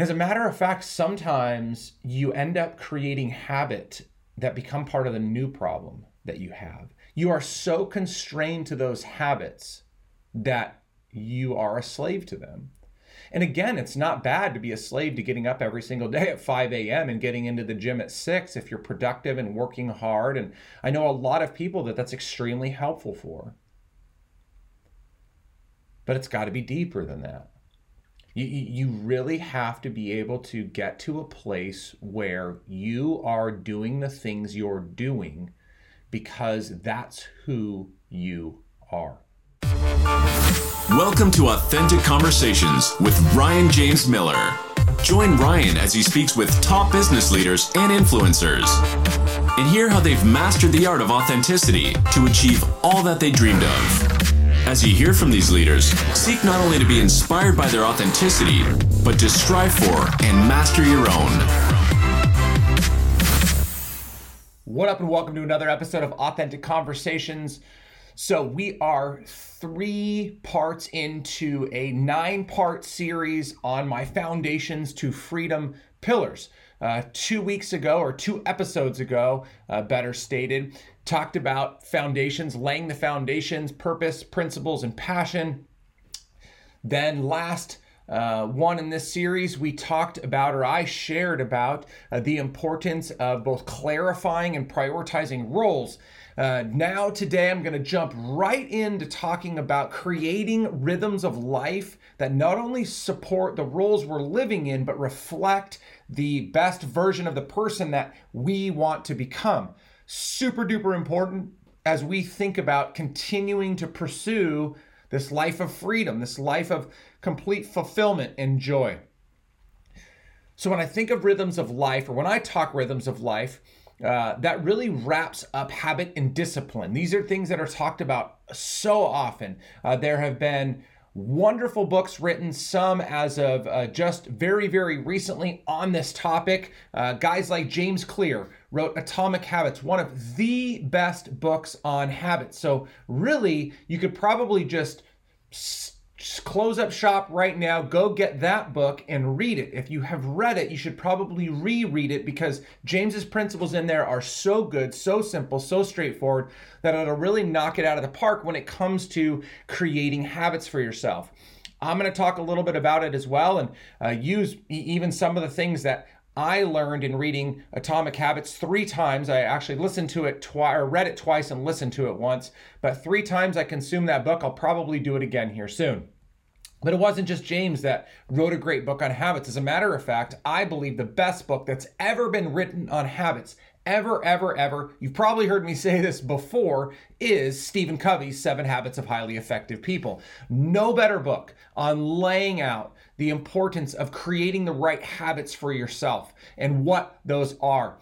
And as a matter of fact, sometimes you end up creating habit that become part of the new problem that you have. You are so constrained to those habits that you are a slave to them. And again, it's not bad to be a slave to getting up every single day at 5 a.m. and getting into the gym at 6 if you're productive and working hard. And I know a lot of people that that's extremely helpful for. But it's got to be deeper than that. You, you really have to be able to get to a place where you are doing the things you're doing because that's who you are. Welcome to Authentic Conversations with Ryan James Miller. Join Ryan as he speaks with top business leaders and influencers and hear how they've mastered the art of authenticity to achieve all that they dreamed of. As you hear from these leaders, seek not only to be inspired by their authenticity, but to strive for and master your own. What up, and welcome to another episode of Authentic Conversations. So, we are three parts into a nine part series on my foundations to freedom pillars. Uh, two weeks ago, or two episodes ago, uh, better stated, talked about foundations, laying the foundations, purpose, principles, and passion. Then, last uh, one in this series, we talked about, or I shared about, uh, the importance of both clarifying and prioritizing roles. Uh, now, today, I'm going to jump right into talking about creating rhythms of life that not only support the roles we're living in, but reflect the best version of the person that we want to become. Super duper important as we think about continuing to pursue this life of freedom, this life of complete fulfillment and joy. So, when I think of rhythms of life, or when I talk rhythms of life, uh, that really wraps up habit and discipline. These are things that are talked about so often. Uh, there have been wonderful books written, some as of uh, just very, very recently on this topic. Uh, guys like James Clear wrote Atomic Habits, one of the best books on habits. So, really, you could probably just just close up shop right now. Go get that book and read it. If you have read it, you should probably reread it because James's principles in there are so good, so simple, so straightforward that it'll really knock it out of the park when it comes to creating habits for yourself. I'm going to talk a little bit about it as well and uh, use even some of the things that I learned in reading Atomic Habits three times. I actually listened to it twice, or read it twice and listened to it once. But three times I consumed that book. I'll probably do it again here soon. But it wasn't just James that wrote a great book on habits. As a matter of fact, I believe the best book that's ever been written on habits, ever, ever, ever, you've probably heard me say this before, is Stephen Covey's Seven Habits of Highly Effective People. No better book on laying out the importance of creating the right habits for yourself and what those are.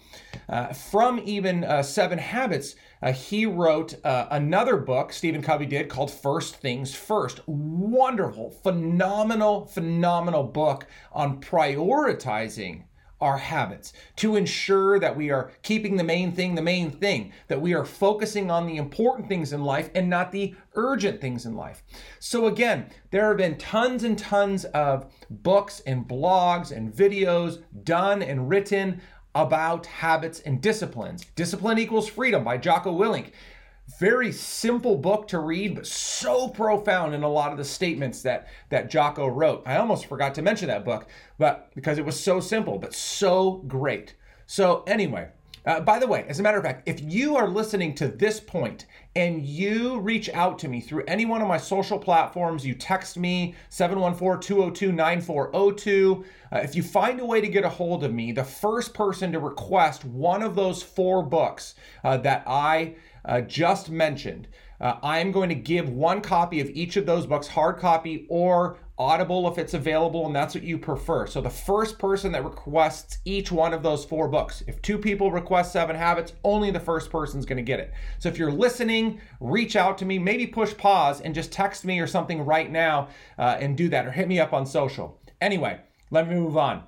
Uh, from even uh, Seven Habits, uh, he wrote uh, another book, Stephen Covey did, called First Things First. Wonderful, phenomenal, phenomenal book on prioritizing our habits to ensure that we are keeping the main thing the main thing, that we are focusing on the important things in life and not the urgent things in life. So, again, there have been tons and tons of books and blogs and videos done and written about habits and disciplines. Discipline Equals Freedom by Jocko Willink. Very simple book to read, but so profound in a lot of the statements that, that Jocko wrote. I almost forgot to mention that book, but because it was so simple, but so great. So, anyway, uh, by the way, as a matter of fact, if you are listening to this point and you reach out to me through any one of my social platforms, you text me 714 202 9402. Uh, if you find a way to get a hold of me, the first person to request one of those four books uh, that I uh, just mentioned, uh, I'm going to give one copy of each of those books, hard copy or Audible if it's available and that's what you prefer. So the first person that requests each one of those four books, if two people request Seven Habits, only the first person's going to get it. So if you're listening, reach out to me, maybe push pause and just text me or something right now uh, and do that or hit me up on social. Anyway, let me move on.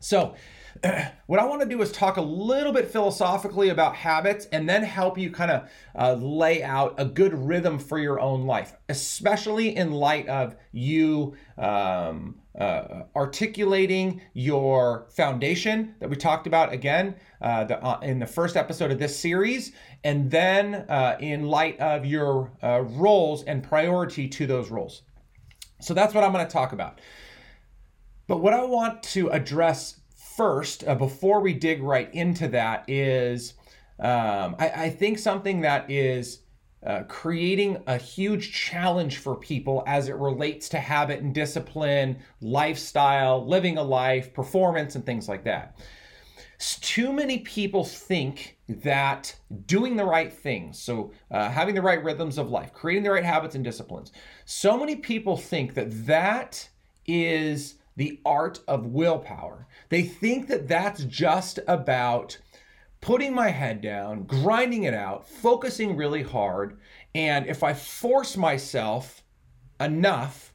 So, what I want to do is talk a little bit philosophically about habits and then help you kind of uh, lay out a good rhythm for your own life, especially in light of you um, uh, articulating your foundation that we talked about again uh, the, uh, in the first episode of this series, and then uh, in light of your uh, roles and priority to those roles. So that's what I'm going to talk about. But what I want to address first, uh, before we dig right into that, is um, I, I think something that is uh, creating a huge challenge for people as it relates to habit and discipline, lifestyle, living a life, performance, and things like that. Too many people think that doing the right things, so uh, having the right rhythms of life, creating the right habits and disciplines, so many people think that that is the art of willpower. They think that that's just about putting my head down, grinding it out, focusing really hard. And if I force myself enough,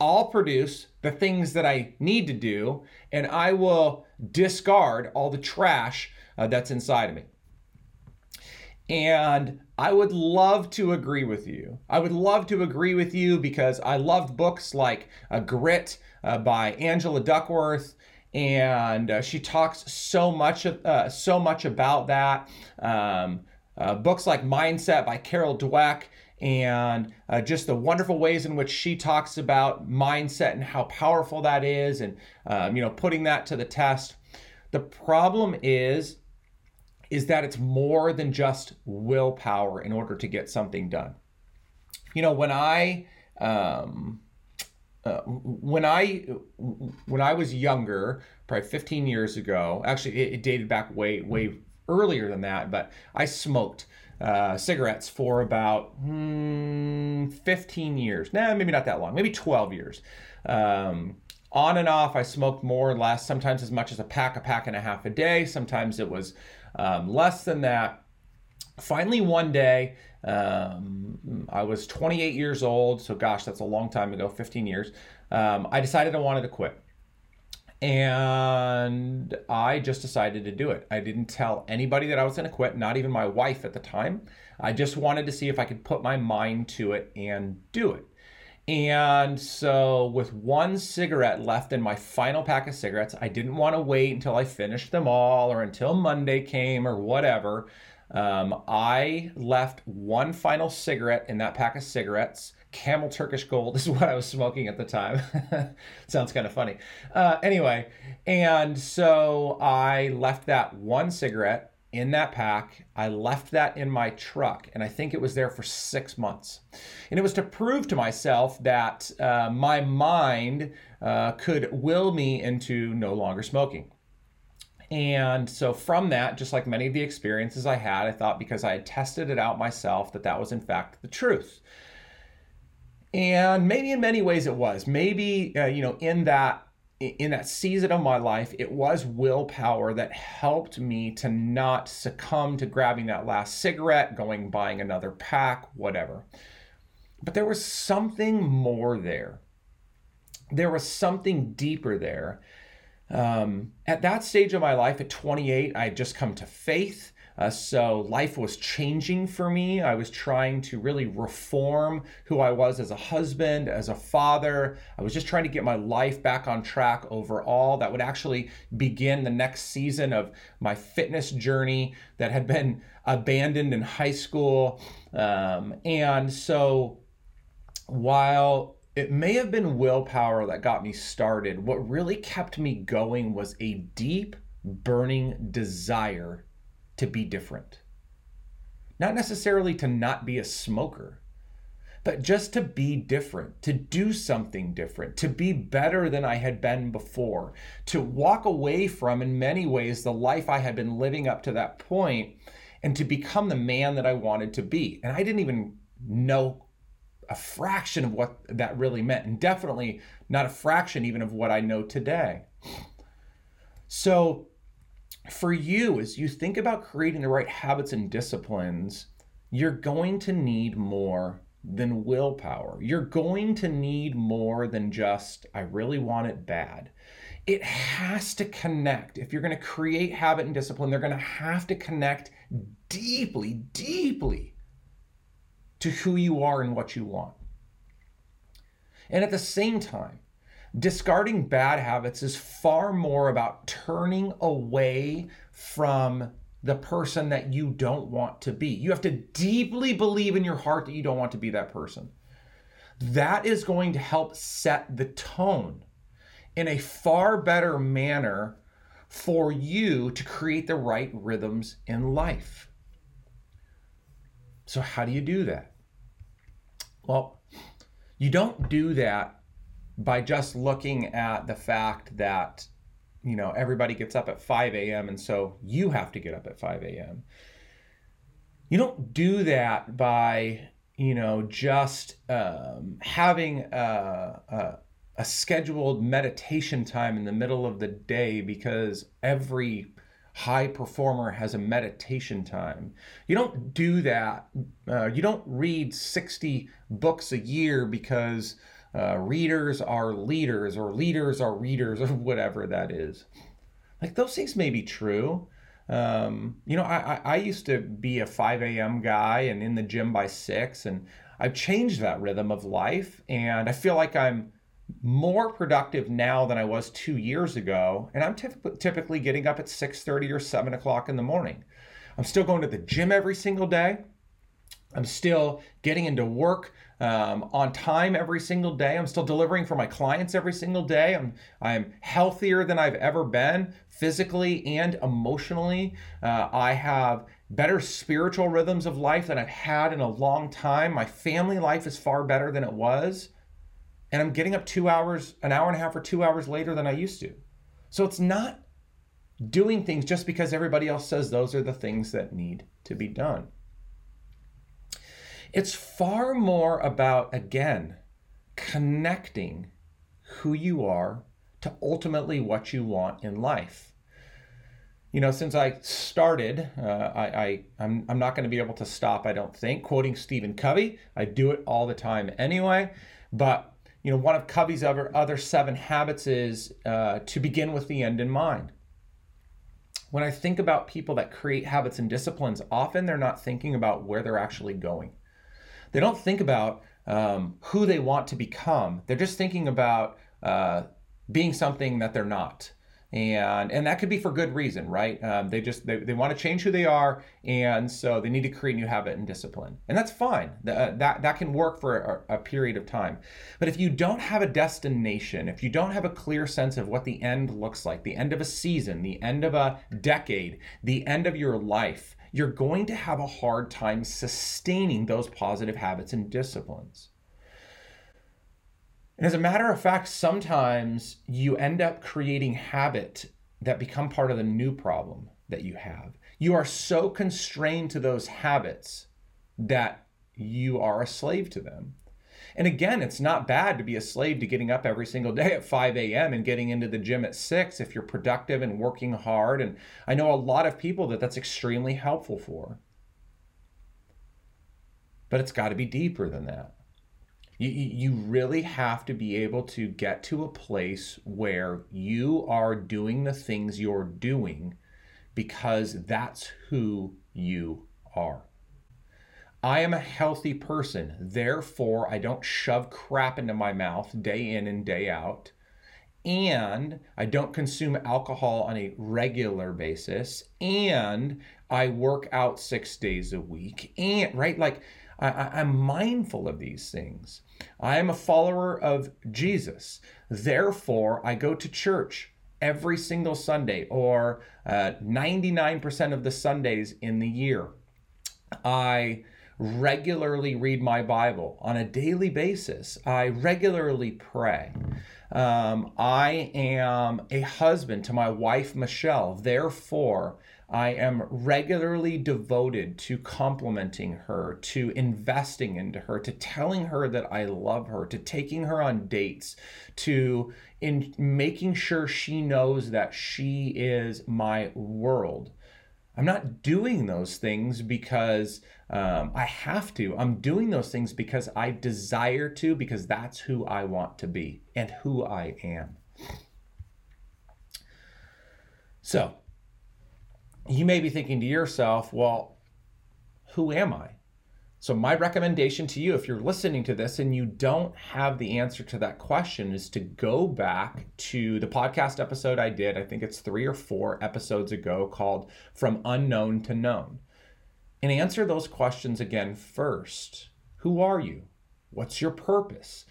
I'll produce the things that I need to do and I will discard all the trash uh, that's inside of me. And I would love to agree with you. I would love to agree with you because I loved books like uh, Grit uh, by Angela Duckworth and uh, she talks so much uh, so much about that. Um, uh, books like Mindset by Carol Dweck and uh, just the wonderful ways in which she talks about mindset and how powerful that is, and um, you know putting that to the test. The problem is is that it's more than just willpower in order to get something done. You know, when I um, uh, when I when I was younger, probably 15 years ago, actually it, it dated back way way earlier than that, but I smoked uh, cigarettes for about hmm, 15 years. Nah, maybe not that long, maybe 12 years. Um, on and off, I smoked more or less, sometimes as much as a pack, a pack and a half a day. Sometimes it was um, less than that. Finally, one day, um, I was 28 years old, so gosh, that's a long time ago, 15 years. Um, I decided I wanted to quit. And I just decided to do it. I didn't tell anybody that I was going to quit, not even my wife at the time. I just wanted to see if I could put my mind to it and do it. And so, with one cigarette left in my final pack of cigarettes, I didn't want to wait until I finished them all or until Monday came or whatever. Um, I left one final cigarette in that pack of cigarettes. Camel Turkish Gold is what I was smoking at the time. Sounds kind of funny. Uh, anyway, and so I left that one cigarette in that pack. I left that in my truck, and I think it was there for six months. And it was to prove to myself that uh, my mind uh, could will me into no longer smoking. And so from that, just like many of the experiences I had, I thought because I had tested it out myself that that was in fact the truth. And maybe in many ways it was. Maybe uh, you know in that in that season of my life, it was willpower that helped me to not succumb to grabbing that last cigarette, going buying another pack, whatever. But there was something more there. There was something deeper there um, at that stage of my life, at 28, I had just come to faith. Uh, so life was changing for me. I was trying to really reform who I was as a husband, as a father. I was just trying to get my life back on track overall. That would actually begin the next season of my fitness journey that had been abandoned in high school. Um, and so while it may have been willpower that got me started. What really kept me going was a deep, burning desire to be different. Not necessarily to not be a smoker, but just to be different, to do something different, to be better than I had been before, to walk away from, in many ways, the life I had been living up to that point, and to become the man that I wanted to be. And I didn't even know a fraction of what that really meant, and definitely not a fraction even of what I know today. So, for you, as you think about creating the right habits and disciplines, you're going to need more than willpower. You're going to need more than just, I really want it bad. It has to connect. If you're going to create habit and discipline, they're going to have to connect deeply, deeply to who you are and what you want. And at the same time, discarding bad habits is far more about turning away from the person that you don't want to be. You have to deeply believe in your heart that you don't want to be that person. That is going to help set the tone in a far better manner for you to create the right rhythms in life. So, how do you do that? Well, you don't do that by just looking at the fact that you know everybody gets up at 5 a.m and so you have to get up at 5 a.m you don't do that by you know just um, having a, a, a scheduled meditation time in the middle of the day because every high performer has a meditation time. You don't do that. Uh, you don't read 60 books a year because uh, readers are leaders or leaders are readers or whatever that is. Like those things may be true. Um, you know, I, I used to be a 5 a.m. guy and in the gym by 6, and I've changed that rhythm of life. And I feel like I'm more productive now than I was two years ago. And I'm typically getting up at 6:30 or 7 o'clock in the morning. I'm still going to the gym every single day. I'm still getting into work um, on time every single day. I'm still delivering for my clients every single day. I'm I'm healthier than I've ever been physically and emotionally. Uh, I have better spiritual rhythms of life than I've had in a long time. My family life is far better than it was, and I'm getting up two hours, an hour and a half, or two hours later than I used to. So it's not doing things just because everybody else says those are the things that need to be done. It's far more about, again, connecting who you are to ultimately what you want in life. You know, since I started, uh, I, I I'm, I'm not going to be able to stop. I don't think quoting Stephen Covey. I do it all the time anyway. But you know, one of Covey's other other seven habits is uh, to begin with the end in mind. When I think about people that create habits and disciplines, often they're not thinking about where they're actually going. They don't think about um, who they want to become. They're just thinking about uh, being something that they're not. And, and that could be for good reason, right? Um, they just they, they want to change who they are, and so they need to create new habit and discipline, and that's fine. Uh, that that can work for a, a period of time. But if you don't have a destination, if you don't have a clear sense of what the end looks like, the end of a season, the end of a decade, the end of your life, you're going to have a hard time sustaining those positive habits and disciplines. And as a matter of fact, sometimes you end up creating habit that become part of the new problem that you have. You are so constrained to those habits that you are a slave to them. And again, it's not bad to be a slave to getting up every single day at 5 a.m. and getting into the gym at 6 if you're productive and working hard. And I know a lot of people that that's extremely helpful for. But it's got to be deeper than that. You, you really have to be able to get to a place where you are doing the things you're doing because that's who you are. I am a healthy person. Therefore, I don't shove crap into my mouth day in and day out. And I don't consume alcohol on a regular basis. And I work out six days a week. And, right? Like, I, am mindful of these things. I am a follower of Jesus. Therefore, I go to church every single Sunday or uh, 99% of the Sundays in the year. I regularly read my Bible on a daily basis. I regularly pray. Um, I am a husband to my wife, Michelle. Therefore, I am regularly devoted to complimenting her, to investing into her, to telling her that I love her, to taking her on dates, to in making sure she knows that she is my world. I'm not doing those things because um, I have to. I'm doing those things because I desire to, because that's who I want to be and who I am. So, you may be thinking to yourself, well, who am I? So, my recommendation to you, if you're listening to this and you don't have the answer to that question, is to go back to the podcast episode I did. I think it's three or four episodes ago called From Unknown to Known. And answer those questions again first. Who are you? What's your purpose?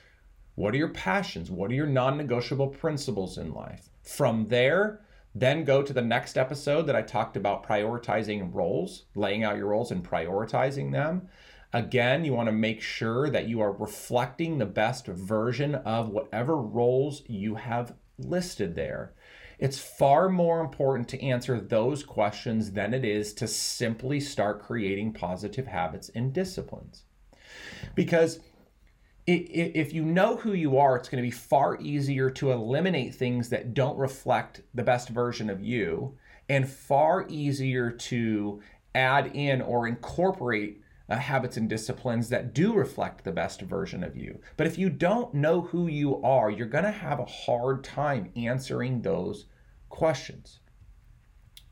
What are your passions? What are your non negotiable principles in life? From there, then go to the next episode that I talked about prioritizing roles, laying out your roles and prioritizing them. Again, you want to make sure that you are reflecting the best version of whatever roles you have listed there. It's far more important to answer those questions than it is to simply start creating positive habits and disciplines. Because if you know who you are, it's going to be far easier to eliminate things that don't reflect the best version of you and far easier to add in or incorporate uh, habits and disciplines that do reflect the best version of you. But if you don't know who you are, you're going to have a hard time answering those questions.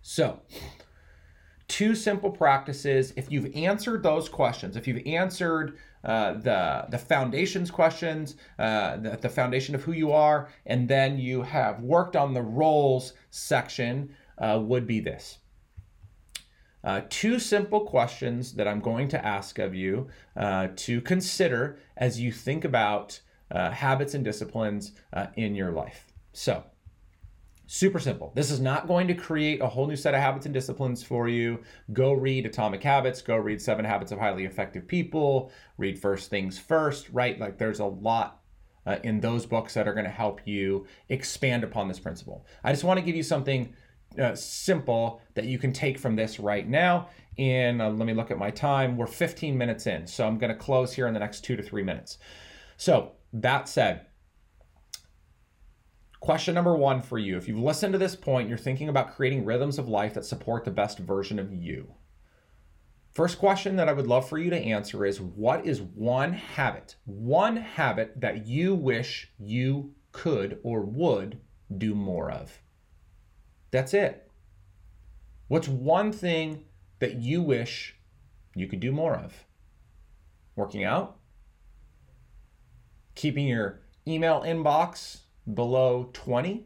So, two simple practices. If you've answered those questions, if you've answered uh, the the foundations questions, uh, the, the foundation of who you are, and then you have worked on the roles section, uh, would be this. Uh, two simple questions that I'm going to ask of you uh, to consider as you think about habits and disciplines in your life. So, super simple. This is not going to create a whole new set of habits and disciplines for you. Go read Atomic Habits, go read Seven Habits of Highly Effective People, read First Things First, right? Like, there's a lot uh, in those books that are going to help you expand upon this principle. I just want to give you something uh, simple that you can take from this right now. And uh, let me look at my time. We're 15 minutes in, so I'm going to close here in the next two to three minutes. So, that said, question number one for you if you've listened to this point, you're thinking about creating rhythms of life that support the best version of you. First question that I would love for you to answer is What is one habit, one habit that you wish you could or would do more of? That's it. What's one thing that you wish you could do more of? Working out? Keeping your email inbox below 20?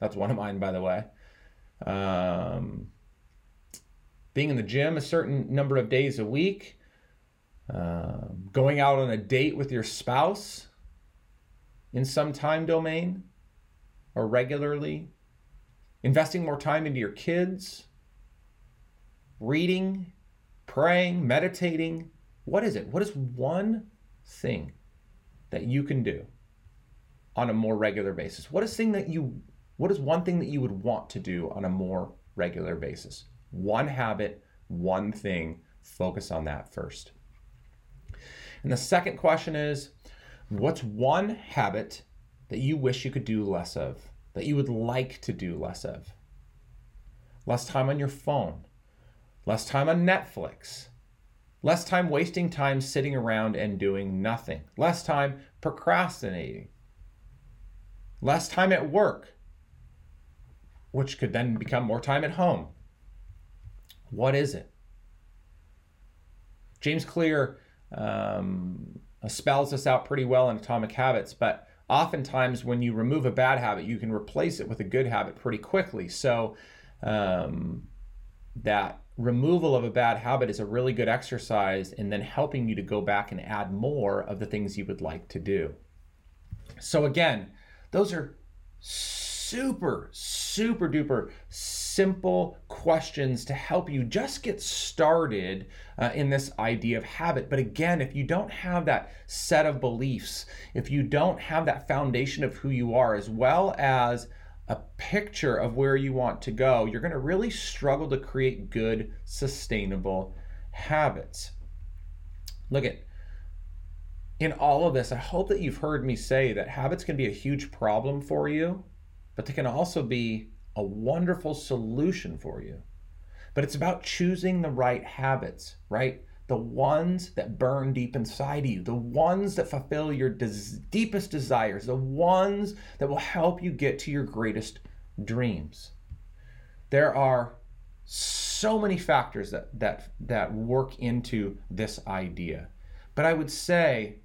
That's one of mine, by the way. Um, being in the gym a certain number of days a week. Um, going out on a date with your spouse in some time domain or regularly investing more time into your kids, reading, praying, meditating. What is it? What is one thing that you can do on a more regular basis? What is thing that you what is one thing that you would want to do on a more regular basis? One habit, one thing, focus on that first. And the second question is what's one habit that you wish you could do less of? that you would like to do less of. Less time on your phone, less time on Netflix, less time wasting time sitting around and doing nothing, less time procrastinating, less time at work, which could then become more time at home. What is it? James Clear um, spells this out pretty well in Atomic Habits, but oftentimes when you remove a bad habit, you can replace it with a good habit pretty quickly. So um, that removal of a bad habit is a really good exercise and then helping you to go back and add more of the things you would like to do. So again, those are super, super duper simple questions to help you just get started uh, in this idea of habit. But again, if you don't have that set of beliefs, if you don't have that foundation of who you are, as well as a picture of where you want to go, you're going to really struggle to create good, sustainable habits. Look at in all of this, I hope that you've heard me say that habits can be a huge problem for you, but they can also be a wonderful solution for you. But it's about choosing the right habits, right? The ones that burn deep inside you, the ones that fulfill your des- deepest desires, the ones that will help you get to your greatest dreams. There are so many factors that that that work into this idea. But I would say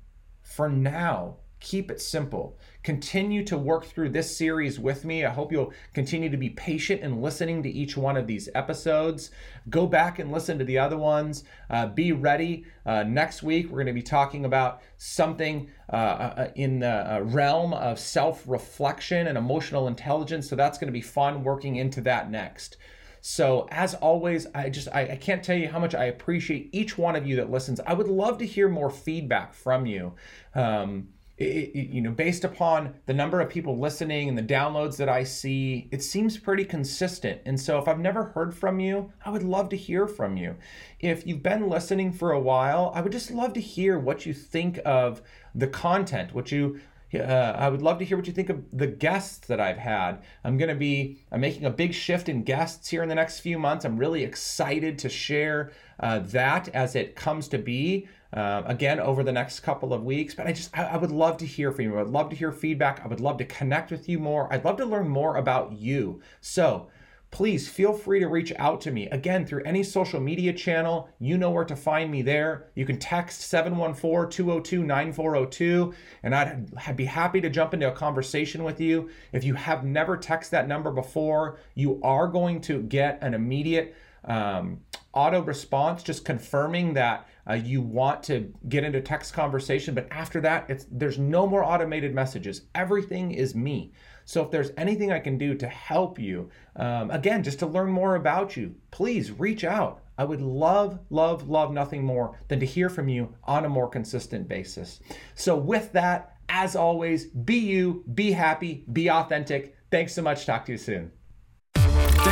for now, keep it simple. Continue to work through this series with me. I hope you'll continue to be patient in listening to each one of these episodes. Go back and listen to the other ones. Uh, be ready. Uh, next week, we're going to be talking about something uh, uh in the uh, realm of self reflection and emotional intelligence. So that's going to be fun working into that next. So as always, I just I, I, can't tell you how much I appreciate each one of you that listens. I would love to hear more feedback from you. Um, it, it, you know, based upon the number of people listening and the downloads that I see, it seems pretty consistent. And so, if I've never heard from you, I would love to hear from you. If you've been listening for a while, I would just love to hear what you think of the content, what you uh, I would love to hear what you think of the guests that I've had. I'm going to be I'm making a big shift in guests here in the next few months. I'm really excited to share uh, that as it comes to be. Uh, again over the next couple of weeks. But I just, I, I, would love to hear from you. I'd love to hear feedback. I would love to connect with you more. I'd love to learn more about you. So please feel free to reach out to me. Again, through any social media channel, you know where to find me there. You can text 714 202 9402, and I'd, be happy to jump into a conversation with you. If you have never texted that number before, you are going to get an immediate um, auto response just confirming that uh, you want to get into text conversation but after that it's there's no more automated messages. Everything is me. So if there's anything i can do to help you um, again just to learn more about you please reach out. I would love love love nothing more than to hear from you on a more consistent basis. So with that as always be you be happy be authentic. Thanks so much. Talk to you soon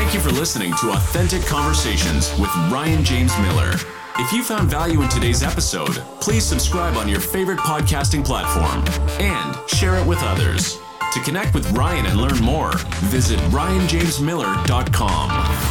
Thank you for listening to Authentic Conversations with Ryan James Miller. If you found value in today's episode, please subscribe on your favorite podcasting platform and share it with others. To connect with Ryan and learn more, visit ryanjamesmiller.com.